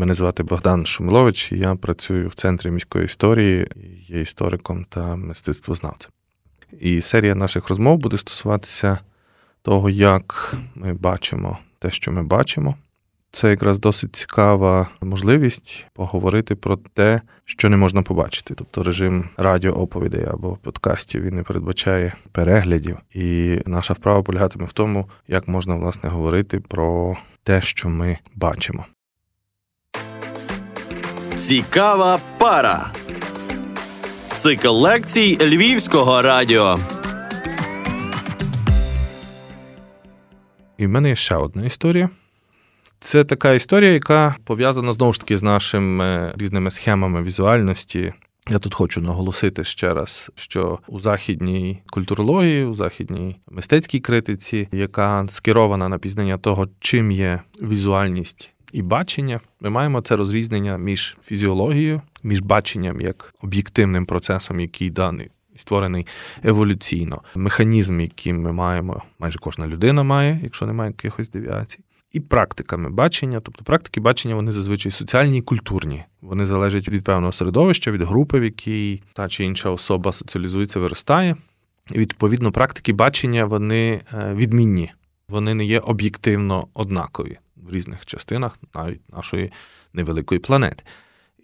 Мене звати Богдан Шумилович, і я працюю в центрі міської історії, є істориком та мистецтвознавцем. І серія наших розмов буде стосуватися того, як ми бачимо те, що ми бачимо. Це якраз досить цікава можливість поговорити про те, що не можна побачити. Тобто режим радіооповідей або подкастів він не передбачає переглядів. І наша вправа полягатиме в тому, як можна власне говорити про те, що ми бачимо. Цікава пара. Цикл лекцій Львівського радіо. І в мене є ще одна історія. Це така історія, яка пов'язана знову ж таки з нашими різними схемами візуальності. Я тут хочу наголосити ще раз, що у західній культурології, у західній мистецькій критиці, яка скерована на пізнання того, чим є візуальність і бачення, ми маємо це розрізнення між фізіологією, між баченням як об'єктивним процесом, який даний. Створений еволюційно механізм, який ми маємо, майже кожна людина має, якщо немає якихось девіацій, і практиками бачення. Тобто практики бачення вони зазвичай соціальні і культурні. Вони залежать від певного середовища, від групи, в якій та чи інша особа соціалізується, виростає. І відповідно, практики бачення вони е, відмінні, вони не є об'єктивно однакові в різних частинах навіть нашої невеликої планети.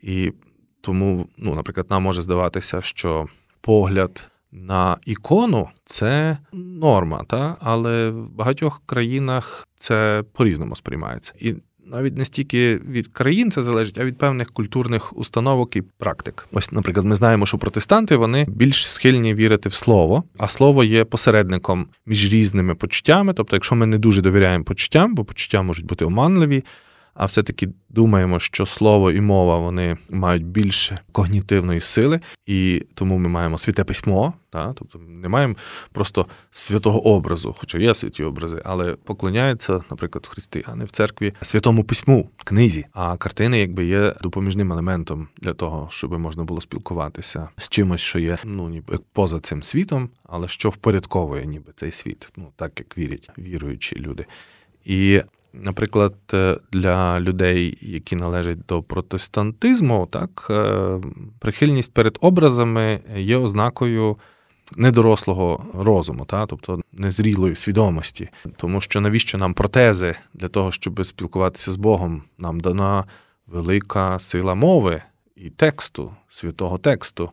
І тому, ну, наприклад, нам може здаватися, що погляд на ікону це норма, та? але в багатьох країнах це по-різному сприймається. І навіть не стільки від країн це залежить, а від певних культурних установок і практик. Ось, наприклад, ми знаємо, що протестанти вони більш схильні вірити в слово, а слово є посередником між різними почуттями. Тобто, якщо ми не дуже довіряємо почуттям, бо почуття можуть бути оманливі, а все-таки думаємо, що слово і мова вони мають більше когнітивної сили, і тому ми маємо святе письмо, та? тобто не маємо просто святого образу, хоча є святі образи, але поклоняються, наприклад, християни в церкві святому письму, книзі. А картини, якби є допоміжним елементом для того, щоб можна було спілкуватися з чимось, що є ну ніби поза цим світом, але що впорядковує, ніби цей світ, ну так як вірять віруючі люди. І Наприклад, е, для людей, які належать до протестантизму, так е, прихильність перед образами є ознакою недорослого розуму, так? тобто незрілої свідомості. Тому що навіщо нам протези для того, щоб спілкуватися з Богом? Нам дана велика сила мови і тексту, святого тексту.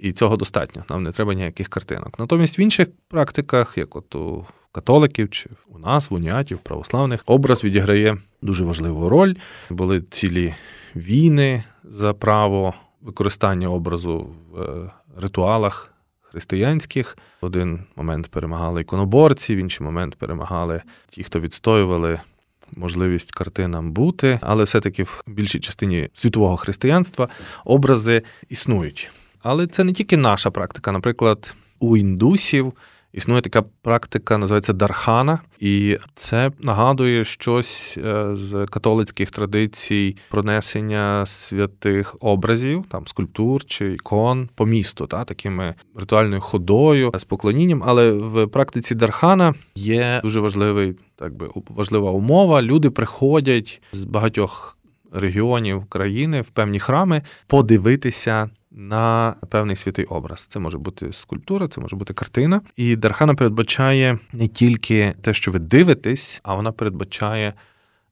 І цього достатньо, нам не треба ніяких картинок. Натомість в інших практиках, як от у католиків чи у нас, в уніатів, православних, образ відіграє дуже важливу роль. Були цілі війни за право використання образу в е, ритуалах християнських. В один момент перемагали іконоборці, в інший момент перемагали ті, хто відстоювали. Можливість картинам бути, але все-таки в більшій частині світового християнства образи існують. Але це не тільки наша практика. Наприклад, у індусів Існує така практика, називається Дархана, і це нагадує щось е, з католицьких традицій пронесення святих образів, там скульптур чи ікон по місту, та такими ритуальною ходою з поклонінням. Але в практиці Дархана є дуже важливий, так би важлива умова. Люди приходять з багатьох регіонів країни в певні храми подивитися на певний святий образ. Це може бути скульптура, це може бути картина. І Дархана передбачає не тільки те, що ви дивитесь, а вона передбачає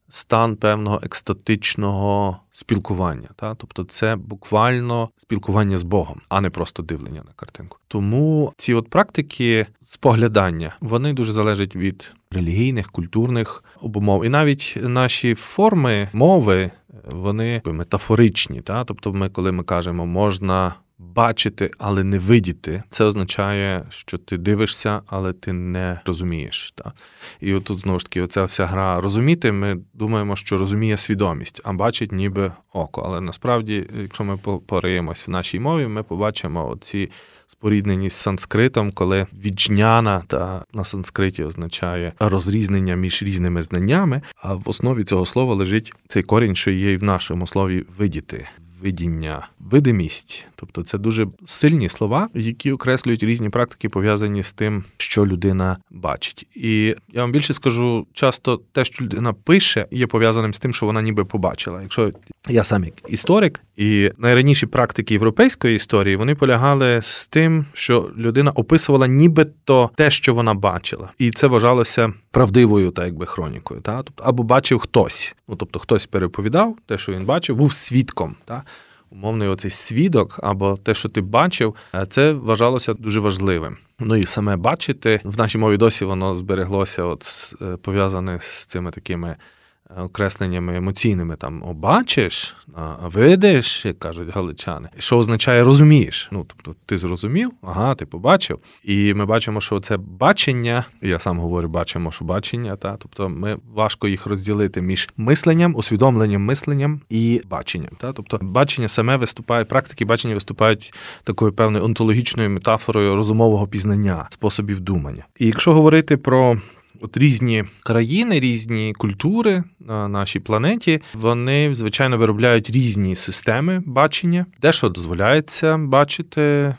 стан певного екстатичного спілкування. Та? Тобто це буквально спілкування з Богом, а не просто дивлення на картинку. Тому ці от практики споглядання вони дуже залежать від релігійних, культурних обумов. І навіть наші форми мови вони метафоричні. Та? Тобто, ми, коли ми кажемо, можна бачити, але не видіти, це означає, що ти дивишся, але ти не розумієш. Та? І отут знову ж таки, оця вся гра розуміти. Ми думаємо, що розуміє свідомість, а бачить ніби око. Але насправді, якщо ми пориємось в нашій мові, ми побачимо оці споріднені з санскритом, коли віджняна та на санскриті означає розрізнення між різними знаннями. А в основі цього слова лежить цей корінь, що є і в нашому слові видіти. Видіння, видимість. Тобто це дуже сильні слова, які окреслюють різні практики, пов'язані з тим, що людина бачить. І я вам більше скажу, часто те, що людина пише, є пов'язаним з тим, що вона ніби побачила. Якщо я сам як історик, і найраніші практики європейської історії вони полягали з тим, що людина описувала нібито те, що вона бачила, і це вважалося правдивою, та якби хронікою. Та тобто або бачив хтось. Ну тобто хтось переповідав те, що він бачив, був свідком. Та умовний оцей свідок, або те, що ти бачив, е, це вважалося дуже важливим. Ну і саме бачити в нашій мові досі воно збереглося, от е, пов'язане з цими такими окресленнями емоційними там бачиш, видиш, як кажуть галичани, що означає розумієш. Ну тобто ти зрозумів, ага, ти побачив. І ми бачимо, що це бачення, я сам говорю, бачимо, що бачення, та тобто ми важко їх розділити між мисленням, усвідомленням, мисленням і баченням. Та тобто бачення саме виступає, практики бачення виступають такою певною онтологічною метафорою розумового пізнання, способів думання. І якщо говорити про От різні країни, різні культури на нашій планеті, вони звичайно виробляють різні системи бачення, де що дозволяється бачити,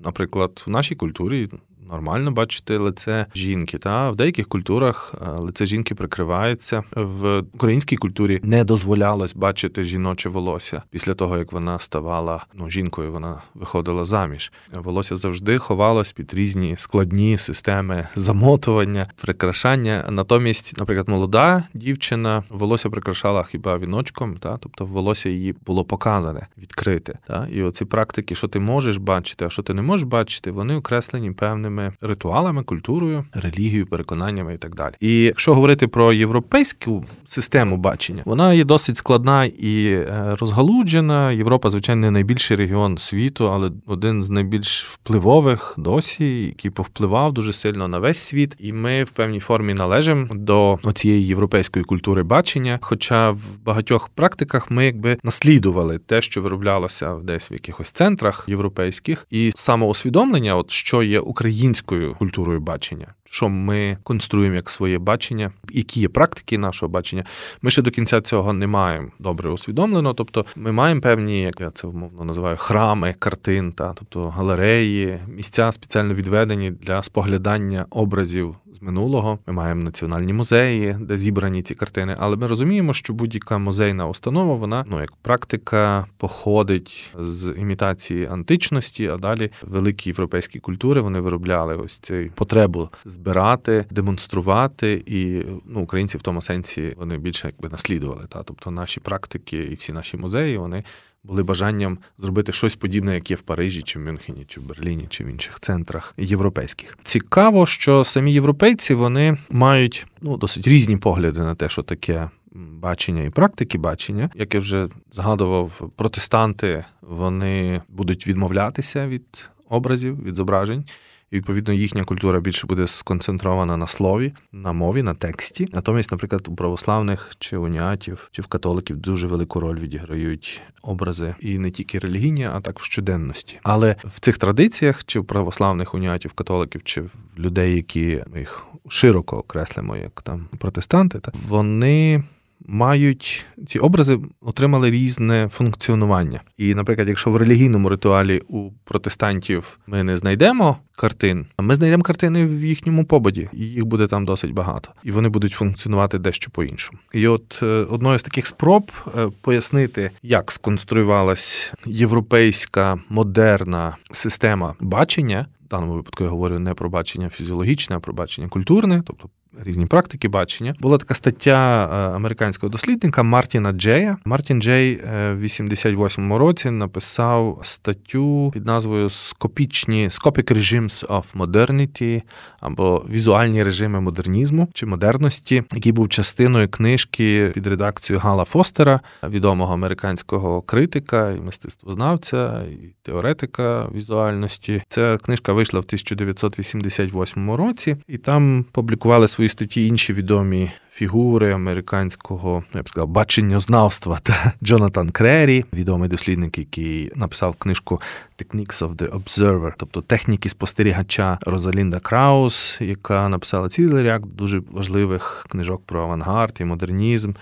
наприклад, в нашій культурі нормально бачити лице жінки. Та в деяких культурах е, лице жінки прикривається. В українській культурі не дозволялось бачити жіноче волосся після того, як вона ставала ну жінкою. Вона виходила заміж. Волосся завжди ховалось під різні складні системи замотування, прикрашання. Натомість, наприклад, молода дівчина волосся прикрашала хіба віночком, та тобто волосся її було показане, відкрите. Та і оці практики, що ти можеш бачити, а що ти не можеш бачити, вони окреслені певними певними ритуалами, культурою, релігією, переконаннями і так далі. І якщо говорити про європейську систему бачення, вона є досить складна і е, розгалуджена. Європа, звичайно, не найбільший регіон світу, але один з найбільш впливових досі, який повпливав дуже сильно на весь світ. І ми в певній формі належимо до цієї європейської культури бачення. Хоча в багатьох практиках ми якби наслідували те, що вироблялося десь в якихось центрах європейських, і самоусвідомлення, от що є українським українською культурою бачення, що ми конструюємо як своє бачення, які є практики нашого бачення. Ми ще до кінця цього не маємо добре усвідомлено. Тобто, ми маємо певні, як я це умовно називаю, храми, картин, та тобто галереї, місця спеціально відведені для споглядання образів минулого. Ми маємо національні музеї, де зібрані ці картини. Але ми розуміємо, що будь-яка музейна установа, вона ну як практика походить з імітації античності, а далі великі європейські культури вони виробляли ось цю потребу збирати, демонструвати, і ну українці в тому сенсі вони більше якби наслідували. Та тобто наші практики і всі наші музеї вони були бажанням зробити щось подібне, як є в Парижі, чи в Мюнхені, чи в Берліні, чи в інших центрах європейських. Цікаво, що самі європейці вони мають ну досить різні погляди на те, що таке. Бачення і практики бачення, як я вже згадував, протестанти вони будуть відмовлятися від образів, від зображень. І, відповідно, їхня культура більше буде сконцентрована на слові, на мові, на тексті. Натомість, наприклад, у православних чи уніатів, чи в католиків дуже велику роль відіграють образи і не тільки релігійні, а так в щоденності. Але в цих традиціях, чи в православних уніатів, католиків, чи в людей, які ми їх широко окреслимо, як там протестанти, так вони мають ці образи отримали різне функціонування. І, наприклад, якщо в релігійному ритуалі у протестантів ми не знайдемо картин, ми знайдемо картини в їхньому побуді, і їх буде там досить багато, і вони будуть функціонувати дещо по-іншому. І от е, одною з таких спроб е, пояснити, як сконструювалась європейська модерна система бачення. В даному випадку я говорю не про бачення фізіологічне, а про бачення культурне, тобто різні практики бачення. Була така стаття е, американського дослідника Мартіна Джея. Мартін Джей е, в 88-му році написав статтю під назвою Скопічні Scopic Regimes of Modernity або візуальні режими модернізму чи модерності, який був частиною книжки під редакцією Гала Фостера, відомого американського критика і мистецтвознавця, і теоретика візуальності. Ця книжка вийшла в 1988 році, і там публікували свої статті інші відомі фігури американського я б сказав, баченньознавства та Джонатан Крері, відомий дослідник, який написав книжку Techniques of the Observer, тобто техніки спостерігача Розалінда Краус, яка написала цілий ряд дуже важливих книжок про авангард і модернізм.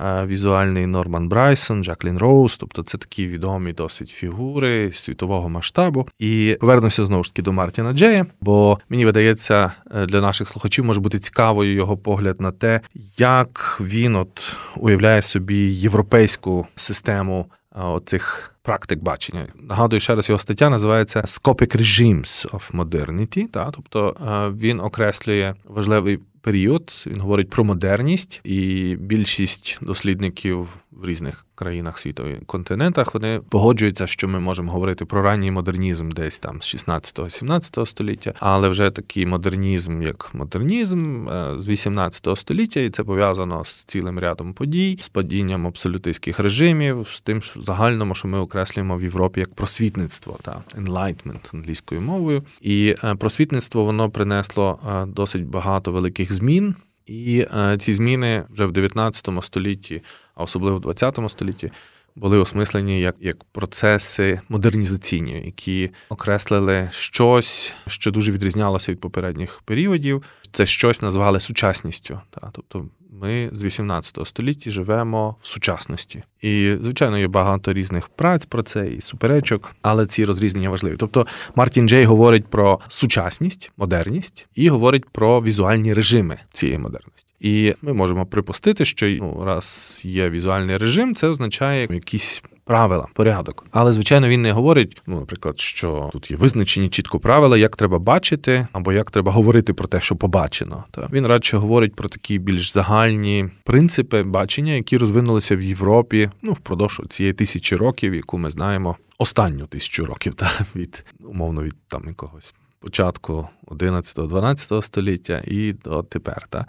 Е, візуальний Норман Брайсон, Жаклін Роуз, тобто це такі відомі досить фігури світового масштабу. І повернуся знову ж таки до Мартіна Джея, бо мені видається, е, для наших слухачів може бути цікавою його погляд на те, як він от уявляє собі європейську систему е, оцих практик бачення. Нагадую, ще раз його стаття називається Scopic Regimes of Modernity. Та, тобто він окреслює важливий період. Він говорить про модерність, і більшість дослідників в різних країнах світу і континентах вони погоджуються, що ми можемо говорити про ранній модернізм десь там з 16-17 століття, але вже такий модернізм, як модернізм е, з 18 століття, і це пов'язано з цілим рядом подій, з падінням абсолютистських режимів, з тим, що загальному, що ми окреслюємо в Європі як просвітництво та enlightenment англійською мовою. І е, просвітництво воно принесло е, досить багато великих змін. І ці зміни вже в 19 столітті а особливо в 20 столітті, були осмислені як як процеси модернізаційні, які окреслили щось, що дуже відрізнялося від попередніх періодів. Це щось назвали сучасністю. Та тобто ми з 18 століття живемо в сучасності, і звичайно є багато різних праць про це і суперечок, але ці розрізнення важливі. Тобто Мартін Джей говорить про сучасність, модерність і говорить про візуальні режими цієї модерності. І ми можемо припустити, що ну, раз є візуальний режим, це означає якісь. Правила, порядок, але звичайно він не говорить, ну наприклад, що тут є визначені чітко правила, як треба бачити, або як треба говорити про те, що побачено. Та він радше говорить про такі більш загальні принципи бачення, які розвинулися в Європі ну впродовж цієї тисячі років, яку ми знаємо останню тисячу років, та від умовно від там якогось початку 11-12 століття і до тепер. Та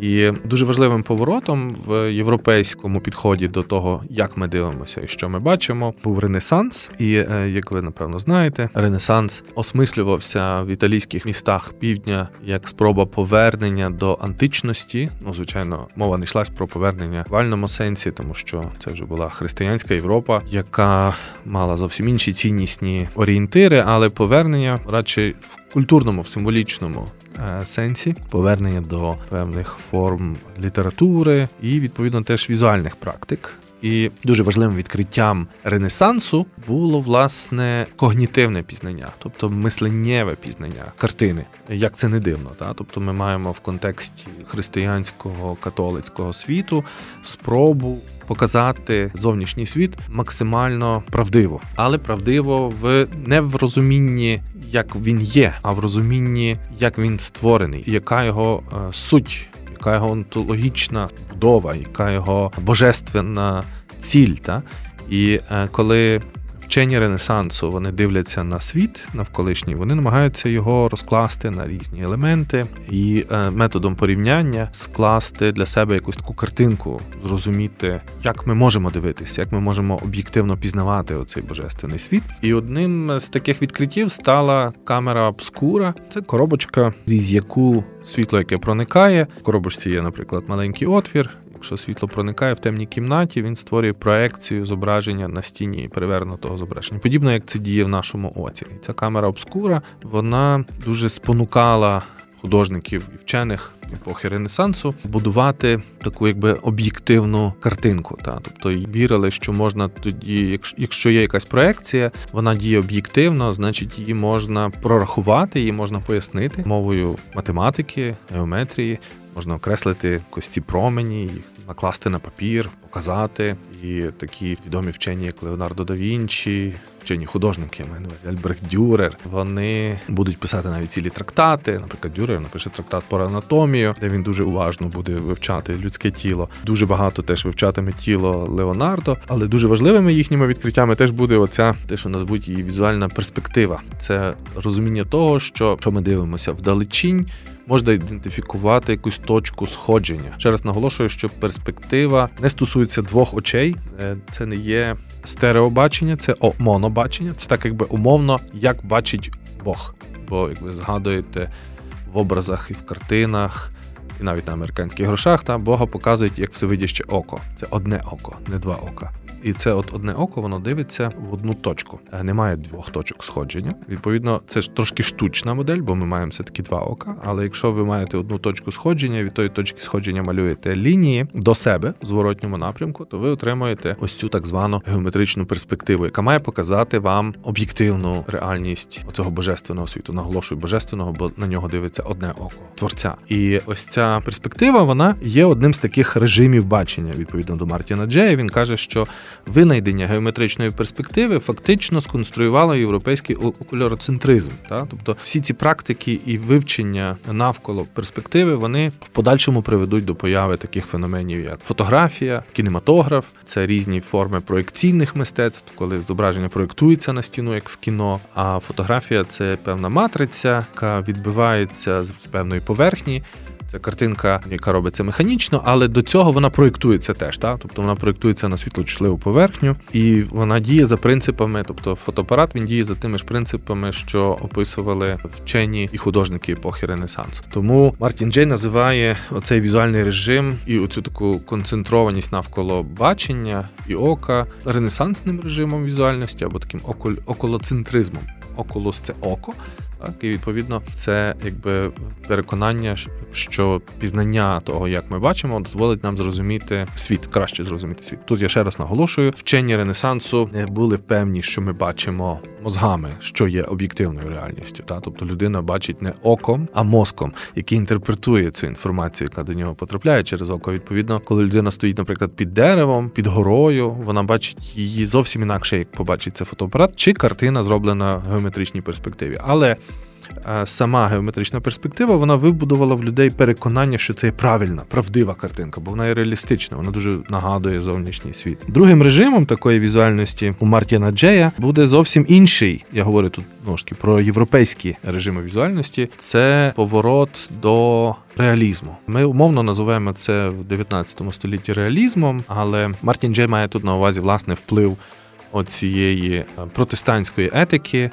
І дуже важливим поворотом в європейському підході до того, як ми дивимося і що ми бачимо, був Ренесанс. І е, як ви напевно знаєте, Ренесанс осмислювався в італійських містах півдня як спроба повернення до античності. Ну, звичайно, мова не йшлась про повернення в вальному сенсі, тому що це вже була християнська Європа, яка мала зовсім інші ціннісні орієнтири, але повернення радше в культурному, в символічному сенсі, повернення до певних форм літератури і відповідно теж візуальних практик. І дуже важливим відкриттям Ренесансу було власне когнітивне пізнання, тобто мисленнєве пізнання картини, як це не дивно. Та? Тобто ми маємо в контексті християнського католицького світу спробу показати зовнішній світ максимально правдиво, але правдиво в не в розумінні, як він є, а в розумінні, як він створений, яка його е, суть яка його онтологічна будова, яка його божественна ціль. Та? І е, коли вчені Ренесансу вони дивляться на світ навколишній, вони намагаються його розкласти на різні елементи і е, методом порівняння скласти для себе якусь таку картинку, зрозуміти, як ми можемо дивитися, як ми можемо об'єктивно пізнавати оцей божественний світ. І одним з таких відкриттів стала камера обскура. Це коробочка, крізь яку світло, яке проникає. В коробочці є, наприклад, маленький отвір. Якщо світло проникає в темній кімнаті, він створює проекцію зображення на стіні перевернутого зображення. Подібно як це діє в нашому оці. ця камера обскура вона дуже спонукала художників і вчених епохи Ренесансу будувати таку якби об'єктивну картинку. Та тобто вірили, що можна тоді, якщо є якась проекція, вона діє об'єктивно, значить її можна прорахувати, її можна пояснити мовою математики, геометрії. Можна окреслити кості промені, їх накласти на папір, показати. І такі відомі вчені, як Леонардо да Вінчі, вчені художники, Альбрехт Дюрер, вони будуть писати навіть цілі трактати. Наприклад, Дюрер напише трактат про анатомію, де він дуже уважно буде вивчати людське тіло. Дуже багато теж вивчатиме тіло Леонардо, але дуже важливими їхніми відкриттями теж буде оця те, що назвуть її візуальна перспектива. Це розуміння того, що, що ми дивимося вдалечінь можна ідентифікувати якусь точку сходження. Ще раз наголошую, що перспектива не стосується двох очей, е, це не є стереобачення, це монобачення, це так якби умовно, як бачить Бог. бо як ви згадуєте в образах і в картинах. І навіть на американських грошах та Бога показують як всевидяще око. Це одне око, не два ока. І це от одне око, воно дивиться в одну точку. Е, немає двох точок сходження. Відповідно, це ж трошки штучна модель, бо ми маємо все таки два ока. Але якщо ви маєте одну точку сходження, від тої точки сходження малюєте лінії до себе в зворотньому напрямку, то ви отримуєте ось цю так звану геометричну перспективу, яка має показати вам об'єктивну реальність цього божественного світу. Наголошую божественного, бо на нього дивиться одне око творця. І ось ця перспектива вона є одним з таких режимів бачення відповідно до Мартіна Джея. Він каже, що винайдення геометричної перспективи фактично сконструювало європейський окуляроцентризм. Та? Тобто всі ці практики і вивчення навколо перспективи вони в подальшому приведуть до появи таких феноменів, як фотографія, кінематограф, це різні форми проекційних мистецтв, коли зображення проєктується на стіну, як в кіно. А фотографія це певна матриця, яка відбивається з певної поверхні. Це картинка, яка робиться механічно, але до цього вона проєктується теж. Так? Тобто вона проєктується на світлочутливу поверхню, і вона діє за принципами, тобто фотоапарат він діє за тими ж принципами, що описували вчені і художники епохи Ренесансу. Тому Мартін Джей називає оцей візуальний режим і оцю таку концентрованість навколо бачення і ока ренесансним режимом візуальності або таким околоцентризмом. Околос це око, так, І відповідно це якби переконання, що пізнання того, як ми бачимо, дозволить нам зрозуміти світ, краще зрозуміти світ. Тут я ще раз наголошую, вчені Ренесансу не були певні, що ми бачимо мозгами, що є об'єктивною реальністю. Та тобто людина бачить не оком, а мозком, який інтерпретує цю інформацію, яка до нього потрапляє через око. Відповідно, коли людина стоїть, наприклад, під деревом, під горою, вона бачить її зовсім інакше, як побачить це фотоапарат, чи картина зроблена в геометричній перспективі. Але сама геометрична перспектива вона вибудувала в людей переконання, що це правильна, правдива картинка, бо вона є реалістична, вона дуже нагадує зовнішній світ. Другим режимом такої візуальності у Мартіна Джея буде зовсім інший. Я говорю тут ну ж таки про європейські режими візуальності. Це поворот до. Реалізму ми умовно називаємо це в 19 столітті реалізмом, але Мартін Джей має тут на увазі власне вплив оцієї протестантської етики,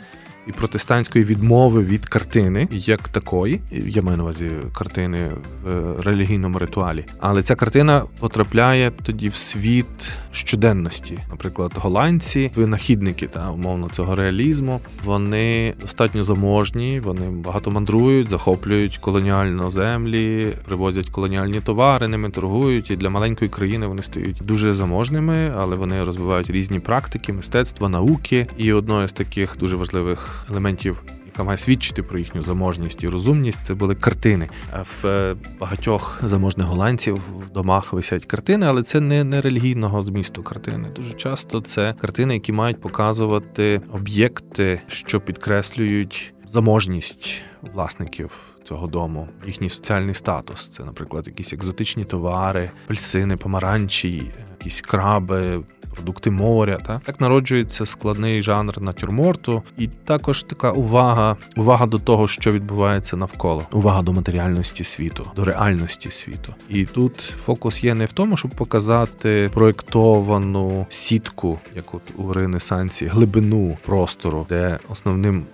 і протестантської відмови від картини як такої. Я маю на увазі картини в релігійному ритуалі. Але ця картина потрапляє тоді в світ щоденності. Наприклад, голландці, винахідники та умовно цього реалізму. Вони достатньо заможні, вони багато мандрують, захоплюють колоніально землі, привозять колоніальні товари, ними торгують. І для маленької країни вони стають дуже заможними, але вони розвивають різні практики, мистецтва, науки. І одною з таких дуже важливих елементів, яка має свідчити про їхню заможність і розумність, це були картини. В е, багатьох заможних голландців в домах висять картини, але це не, не релігійного змісту картини. Дуже часто це картини, які мають показувати об'єкти, що підкреслюють заможність власників. Цього дому їхній соціальний статус. Це, наприклад, якісь екзотичні товари, апельсини, помаранчі, якісь краби, продукти моря. Та так народжується складний жанр натюрморту, і також така увага, увага до того, що відбувається навколо, увага до матеріальності світу, до реальності світу. І тут фокус є не в тому, щоб показати проєктовану сітку, як от у Ренесансі, глибину простору, де основним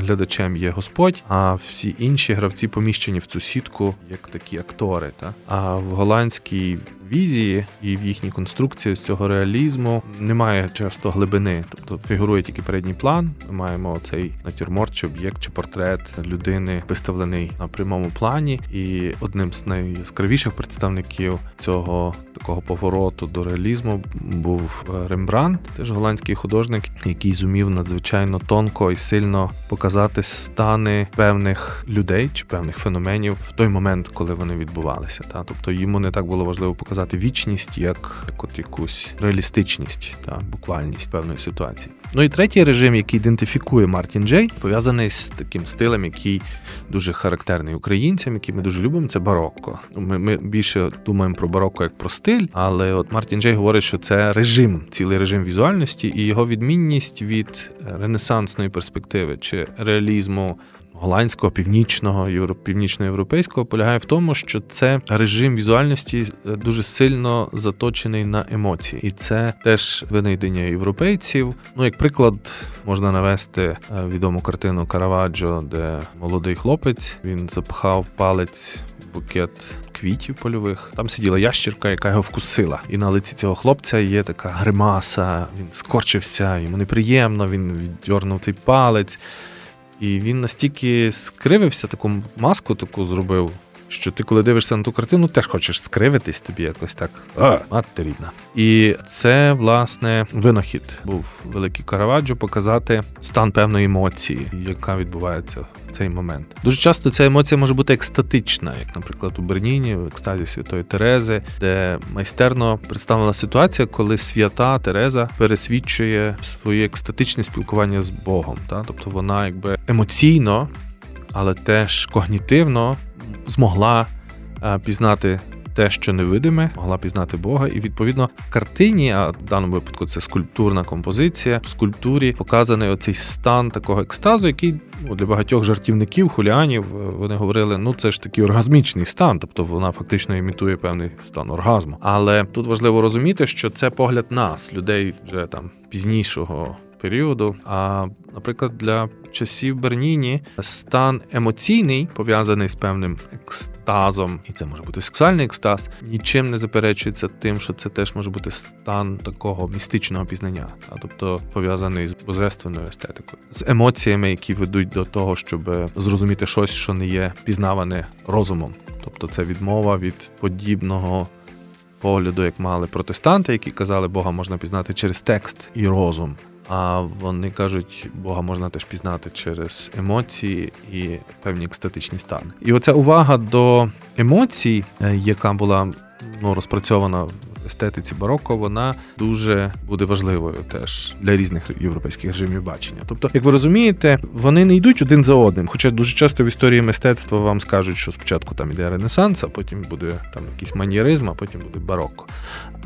глядачем є Господь, а всі інші гравці поміщені в цю сітку як такі актори. Та? А в голландській візії і в їхній конструкції з цього реалізму немає часто глибини, тобто фігурує тільки передній план. Ми маємо цей натюрморт чи об'єкт чи портрет людини виставлений на прямому плані, і одним з найяскравіших представників цього такого повороту до реалізму був Рембрандт, теж голландський художник, який зумів надзвичайно тонко і сильно показати стани певних людей чи певних феноменів в той момент, коли вони відбувалися. Та тобто йому не так було важливо показати вічність, як, от якусь реалістичність та буквальність певної ситуації. Ну і третій режим, який ідентифікує Мартін Джей, пов'язаний з таким стилем, який дуже характерний українцям, який ми дуже любимо, це барокко. Ми ми більше думаємо про барокко як про стиль, але от Мартін Джей говорить, що це режим, цілий режим візуальності, і його відмінність від ренесансної перспективи чи реалізму голландського, північного, північноєвропейського полягає в тому, що це режим візуальності е, дуже сильно заточений на емоції, і це теж винайдення європейців. Ну, як приклад, можна навести е, відому картину Караваджо, де молодий хлопець він запхав палець букет. Квітів польових там сиділа ящірка, яка його вкусила, і на лиці цього хлопця є така гримаса. Він скорчився, йому неприємно. Він віддьорнув цей палець. І він настільки скривився, таку маску таку зробив, що ти, коли дивишся на ту картину, теж хочеш скривитись тобі якось так. А, мати рідна. І це, власне, винахід був великий Караваджо показати стан певної емоції, яка відбувається в цей момент. Дуже часто ця емоція може бути екстатична, як, наприклад, у Берніні, в екстазі Святої Терези, де майстерно представлена ситуація, коли свята Тереза пересвідчує своє екстатичне спілкування з Богом. Та? Тобто вона якби емоційно, але теж когнітивно змогла е, пізнати те, що невидиме, могла пізнати Бога, і відповідно в картині, а в даному випадку це скульптурна композиція. В скульптурі показаний оцей стан такого екстазу, який ну, для багатьох жартівників, хуліанів е, вони говорили: ну це ж такий оргазмічний стан, тобто вона фактично імітує певний стан оргазму. Але тут важливо розуміти, що це погляд нас, людей вже там пізнішого періоду. А, наприклад, для часів Берніні стан емоційний пов'язаний з певним екстазом, і це може бути сексуальний екстаз, нічим не заперечується тим, що це теж може бути стан такого містичного пізнання, а тобто пов'язаний з божественною естетикою, з емоціями, які ведуть до того, щоб зрозуміти щось, що не є пізнаване розумом, тобто це відмова від подібного. Погляду, як мали протестанти, які казали, Бога можна пізнати через текст і розум. А вони кажуть, Бога можна теж пізнати через емоції і певні екстатичні стани. І оця увага до емоцій, е, яка була ну, розпрацьована естетиці бароко, вона дуже буде важливою теж для різних європейських режимів бачення. Тобто, як ви розумієте, вони не йдуть один за одним. Хоча дуже часто в історії мистецтва вам скажуть, що спочатку там іде Ренесанс, а потім буде там якийсь маньєризм, а потім буде барокко.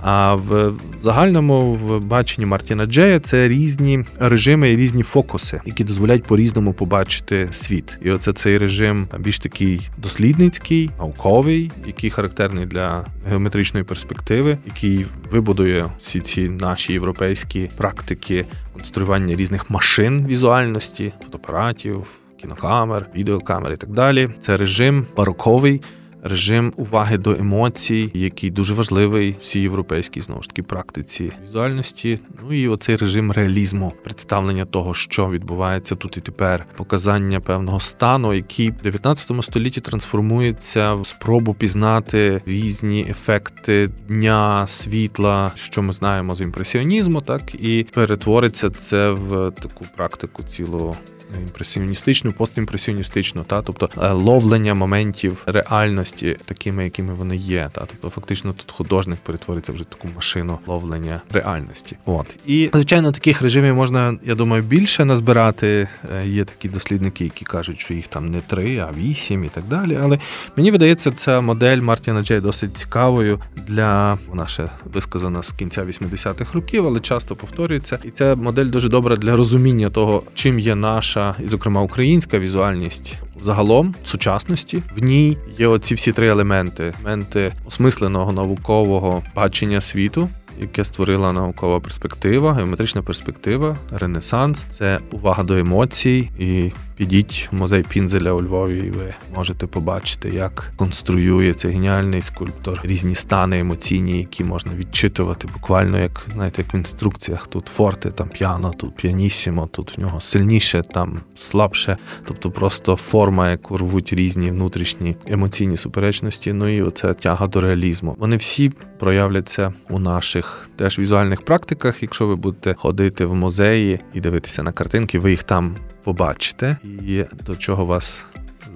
А в загальному в баченні Мартіна Джея це різні режими і різні фокуси, які дозволяють по-різному побачити світ. І оце цей режим більш такий дослідницький, науковий, який характерний для геометричної перспективи, який вибудує всі ці наші європейські практики конструювання різних машин візуальності, фотоапаратів, кінокамер, відеокамер і так далі. Це режим бароковий режим уваги до емоцій, який дуже важливий всій європейській знову ж таки практиці візуальності. Ну і оцей режим реалізму, представлення того, що відбувається тут і тепер, показання певного стану, який в 19 столітті трансформується в спробу пізнати різні ефекти дня, світла, що ми знаємо з імпресіонізму, так і перетвориться це в таку практику цілого імпресіоністичну, постімпресіоністичну, та тобто е, ловлення моментів реальності, такими, якими вони є. Та тобто, фактично, тут художник перетвориться вже в таку машину ловлення реальності. От і звичайно, таких режимів можна, я думаю, більше назбирати. Е, є такі дослідники, які кажуть, що їх там не три, а вісім і так далі. Але мені видається, ця модель Мартіна Джей досить цікавою для вона ще висказана з кінця 80-х років, але часто повторюється. І ця модель дуже добра для розуміння того, чим є наша наша, і, зокрема, українська візуальність загалом сучасності. В ній є оці всі три елементи: елементи осмисленого наукового бачення світу. Яке створила наукова перспектива, геометрична перспектива, ренесанс це увага до емоцій і Підіть в музей Пінзеля у Львові, і ви можете побачити, як конструює цей геніальний скульптор різні стани емоційні, які можна відчитувати, буквально як знаєте, як в інструкціях. Тут форте, там п'яно, тут піанісімо, тут в нього сильніше, там слабше. Тобто просто форма, яку рвуть різні внутрішні емоційні суперечності. Ну і оця тяга до реалізму. Вони всі проявляться у наших теж візуальних практиках. Якщо ви будете ходити в музеї і дивитися на картинки, ви їх там побачите. І до чого вас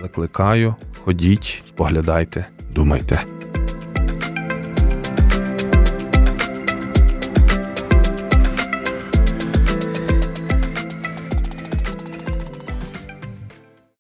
закликаю, ходіть, споглядайте, думайте.